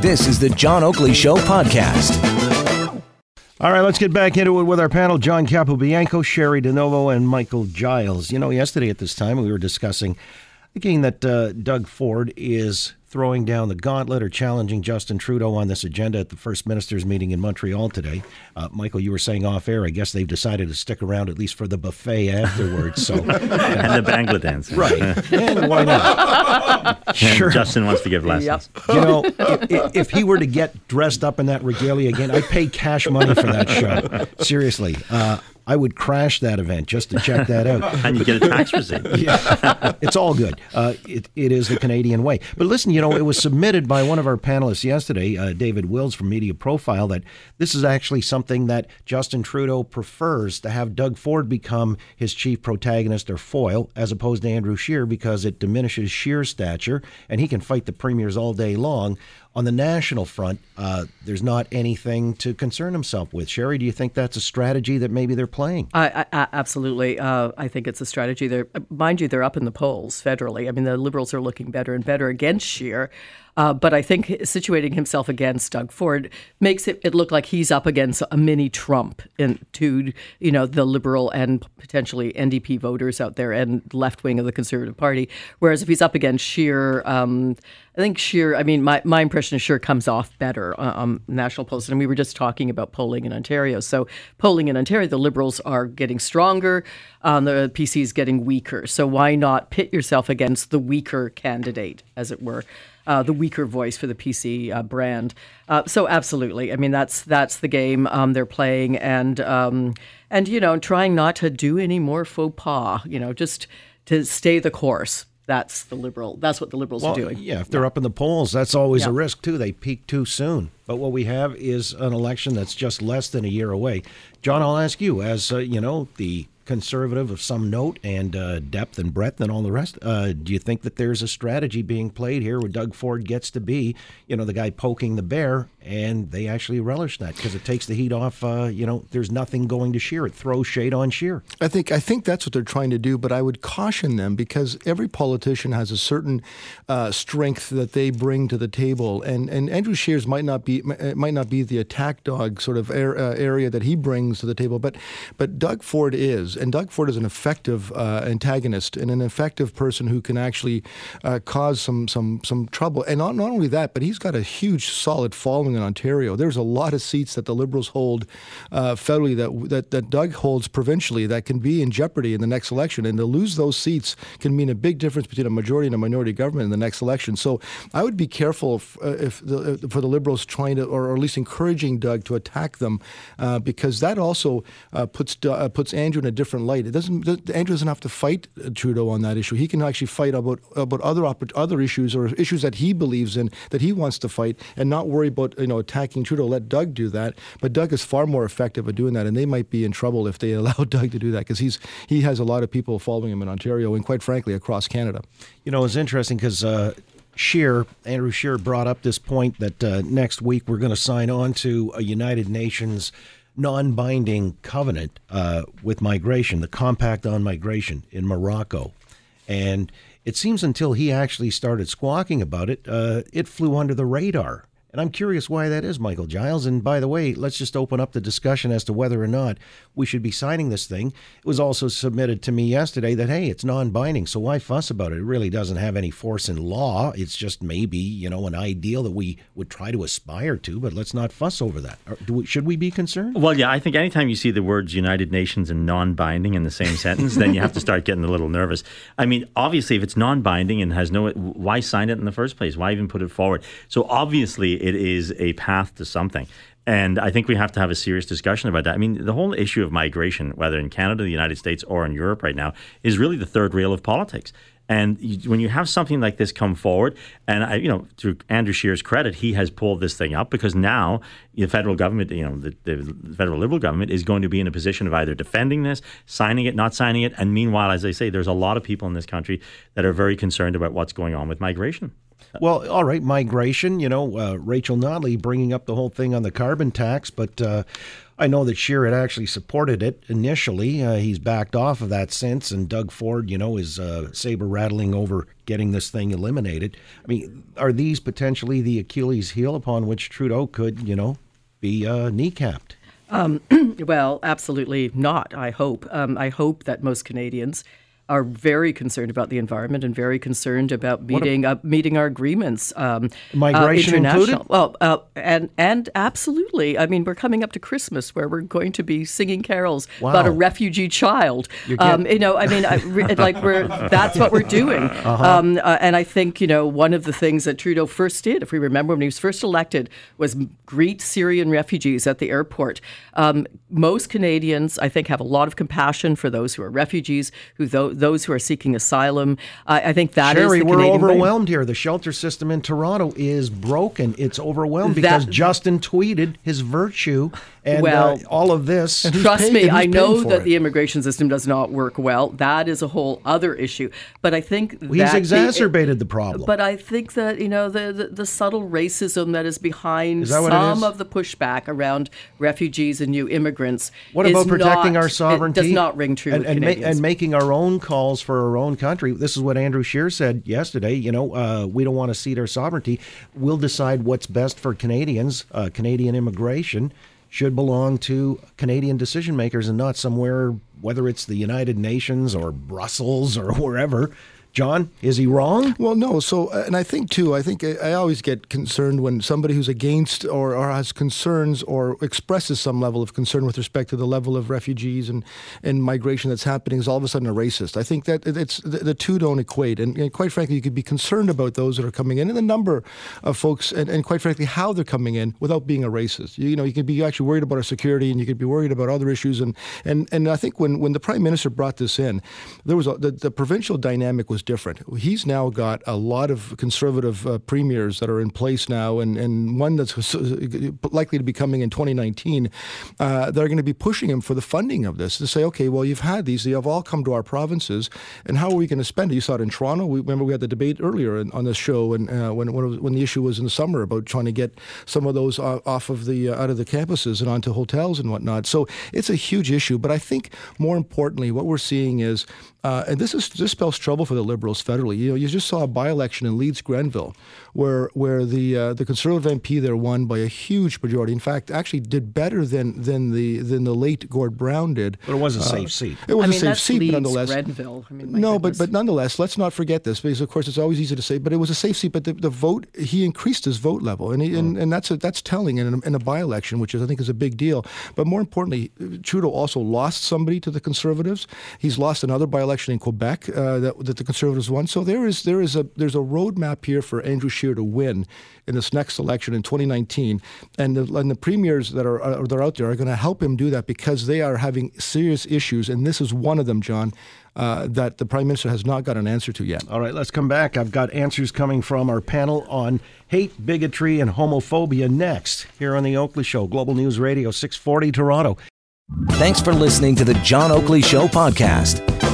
This is the John Oakley Show podcast. All right, let's get back into it with our panel John Capobianco, Cheri DiNovo, and Michael Giles. You know, yesterday at this time we were discussing again that uh, Doug Ford is throwing down the gauntlet or challenging Justin Trudeau on this agenda at the First Minister's meeting in Montreal today. Uh, Michael, you were saying off air, I guess they've decided to stick around at least for the buffet afterwards. So and the Bhangra dance. Right. And why not? And Sure. Justin wants to give lessons. You know, if, if he were to get dressed up in that regalia again, I'd pay cash money for that show. Seriously. Uh, I would crash that event just to check that out. And you get a tax receipt. Yeah, it's all good. Uh, it, it is the Canadian way. But listen, you know, it was submitted by one of our panelists yesterday, uh, David Wills from Media Profile, that this is actually something that Justin Trudeau prefers to have Doug Ford become his chief protagonist or foil, as opposed to Andrew Scheer, because it diminishes Scheer's stature and he can fight the premiers all day long. On the national front, uh, there's not anything to concern himself with. Cheri, do you think that's a strategy that maybe they're playing? I, I, absolutely. Uh, I think it's a strategy. They're, mind you, they're up in the polls federally. I mean, the Liberals are looking better and better against Scheer. Uh, but I think situating himself against Doug Ford makes it, it look like he's up against a mini Trump in, to you know the Liberal and potentially NDP voters out there and left wing of the Conservative Party. Whereas if he's up against Scheer, um, I think Scheer. I mean, my, my impression is Scheer comes off better on um, national polls, and we were just talking about polling in Ontario. So polling in Ontario, the Liberals are getting stronger, um, the PC is getting weaker. So why not pit yourself against the weaker candidate, as it were? Uh, the weaker voice for the PC uh, brand. Uh, so absolutely, I mean that's that's the game um, they're playing, and um, and you know trying not to do any more faux pas. You know, just to stay the course. That's the liberal. That's what the liberals Well, are doing. Yeah, if they're up in the polls, that's always a risk too. They peak too soon. But what we have is an election that's just less than a year away. John, I'll ask you, as uh, you know, the conservative of some note and uh, depth and breadth and all the rest. Uh, do you think that there's a strategy being played here where Doug Ford gets to be, you know, the guy poking the bear, and they actually relish that because it takes the heat off? Uh, you know, there's nothing going to Scheer. It throws shade on Scheer. I think I think that's what they're trying to do, but I would caution them because every politician has a certain uh, strength that they bring to the table, and and Andrew Scheer's might not be might not be the attack dog sort of air, uh, area that he brings to the table, but but Doug Ford is, and Doug Ford is an effective uh, antagonist and an effective person who can actually uh, cause some some some trouble, and not, not only that, but he's got a huge solid following in Ontario. There's a lot of seats that the Liberals hold uh, federally that, that that Doug holds provincially that can be in jeopardy in the next election, and to lose those seats can mean a big difference between a majority and a minority government in the next election. So I would be careful if, uh, if the, uh, for the Liberals trying to, or, at least encouraging Doug to attack them, uh, because that also uh, puts uh, puts Andrew in a different light. It doesn't Andrew doesn't have to fight Trudeau on that issue. He can actually fight about about other other issues or issues that he believes in that he wants to fight, and not worry about you know attacking Trudeau. Let Doug do that. But Doug is far more effective at doing that, and they might be in trouble if they allow Doug to do that because he's he has a lot of people following him in Ontario and quite frankly across Canada. You know, it's interesting because uh, Scheer, Andrew Scheer, brought up this point that uh, next week we're going to sign on to a United Nations non-binding covenant uh, with migration, the Compact on Migration in Morocco, and it seems until he actually started squawking about it, uh, it flew under the radar. And I'm curious why that is, Michael Giles. And by the way, let's just open up the discussion as to whether or not we should be signing this thing. It was also submitted to me yesterday that, hey, it's non binding, so why fuss about it? It really doesn't have any force in law. It's just maybe, you know, an ideal that we would try to aspire to, but let's not fuss over that. We, should we be concerned? Well, yeah, I think anytime you see the words United Nations and non binding in the same sentence, then you have to start getting a little nervous. I mean, obviously, if it's non binding and has no, why sign it in the first place? Why even put it forward? So obviously, it is a path to something. And I think we have to have a serious discussion about that. I mean, the whole issue of migration, whether in Canada, the United States, or in Europe right now, is really the third rail of politics. And you, when you have something like this come forward, and I, you know, to Andrew Scheer's credit, he has pulled this thing up because now the federal government, you know, the, the federal Liberal government is going to be in a position of either defending this, signing it, not signing it. And meanwhile, as I say, there's a lot of people in this country that are very concerned about what's going on with migration. Well, all right, migration. You know, uh, Rachel Notley bringing up the whole thing on the carbon tax, but uh, I know that Scheer had actually supported it initially. Uh, he's backed off of that since, and Doug Ford, you know, is uh, saber rattling over getting this thing eliminated. I mean, are these potentially the Achilles heel upon which Trudeau could, you know, be uh, kneecapped? Um, well, absolutely not. I hope. Um, I hope that most Canadians are very concerned about the environment and very concerned about meeting uh, meeting our agreements. Um, Migration uh, included. Well, uh, and and absolutely. I mean, we're coming up to Christmas where we're going to be singing carols Wow. about a refugee child. You're Um, you know, I mean, I, re- like we're that's what we're doing. Uh-huh. Um, uh, and I think you know one of the things that Trudeau first did, if we remember when he was first elected, was greet Syrian refugees at the airport. Um, most Canadians, I think, have a lot of compassion for those who are refugees, who tho- those who are seeking asylum. I, I think that is Cheri, the we're Canadian way. overwhelmed here. The shelter system in Toronto is broken. It's overwhelmed because That- Justin tweeted his virtue and Well, uh, all of this. Trust me, I know that it? the immigration system does not work well. That is a whole other issue. But I think He's that the- exacerbated the problem. But I think that you know the, the, the subtle racism that is behind Is that some of the pushback around refugees and new immigrants. What about protecting not- our sovereignty? It does not ring true and, with and, ma- and making our own calls for our own country. This is what Andrew Scheer said yesterday. You know, uh, we don't want to cede our sovereignty. We'll decide what's best for Canadians. Uh, Canadian immigration should belong to Canadian decision makers and not somewhere, whether it's the United Nations or Brussels or wherever. John, is he wrong? Well, no. So, uh, and I think too. I think I, always get concerned when somebody who's against or, or has concerns or expresses some level of concern with respect to the level of refugees and, and migration that's happening is all of a sudden a racist. I think that it's the, the two don't equate. And, and quite frankly, you could be concerned about those that are coming in and the number of folks, and, and quite frankly, how they're coming in without being a racist. You, you know, you could be actually worried about our security, and you could be worried about other issues. And and and I think when when the prime minister brought this in, there was a, the, the provincial dynamic was different. He's now got a lot of conservative uh, premiers that are in place now, and, and one that's likely to be coming in 2019. Uh, that are going to be pushing him for the funding of this to say, okay, well, you've had these, they have all come to our provinces, and how are we going to spend it? You saw it in Toronto. We remember we had the debate earlier in, on this show, and uh, when when, was, when the issue was in the summer about trying to get some of those uh, off of the uh, out of the campuses and onto hotels and whatnot. So it's a huge issue. But I think more importantly, what we're seeing is, uh, and this is this spells trouble for the Liberals federally. You know, you just saw a by-election in Leeds Grenville, where where the uh, the Conservative MP there won by a huge majority. In fact, actually did better than than the than the late Gord Brown did. But it was a safe seat. It was I mean, a safe that's seat, Leeds, but nonetheless. Grenville. I mean, my no, but goodness. but nonetheless, let's not forget this because of course it's always easy to say. But it was a safe seat. But the, the vote he increased his vote level, and he, Mm. and, and that's a, that's telling in a, in a by election, which is I think is a big deal. But more importantly, Trudeau also lost somebody to the Conservatives. He's lost another by election in Quebec uh, that that the Conservatives won. So there is there is a there's a roadmap here for Andrew Scheer to win in this next election in 2019, and the, and the premiers that are uh, that are out there are going to help him do that because they are having serious issues, and this is one of them, John. Uh, that the prime minister has not got an answer to yet. All right, let's come back. I've got answers coming from our panel on hate, bigotry, and homophobia next here on The Oakley Show, Global News Radio, 640 Toronto. Thanks for listening to the John Oakley Show podcast.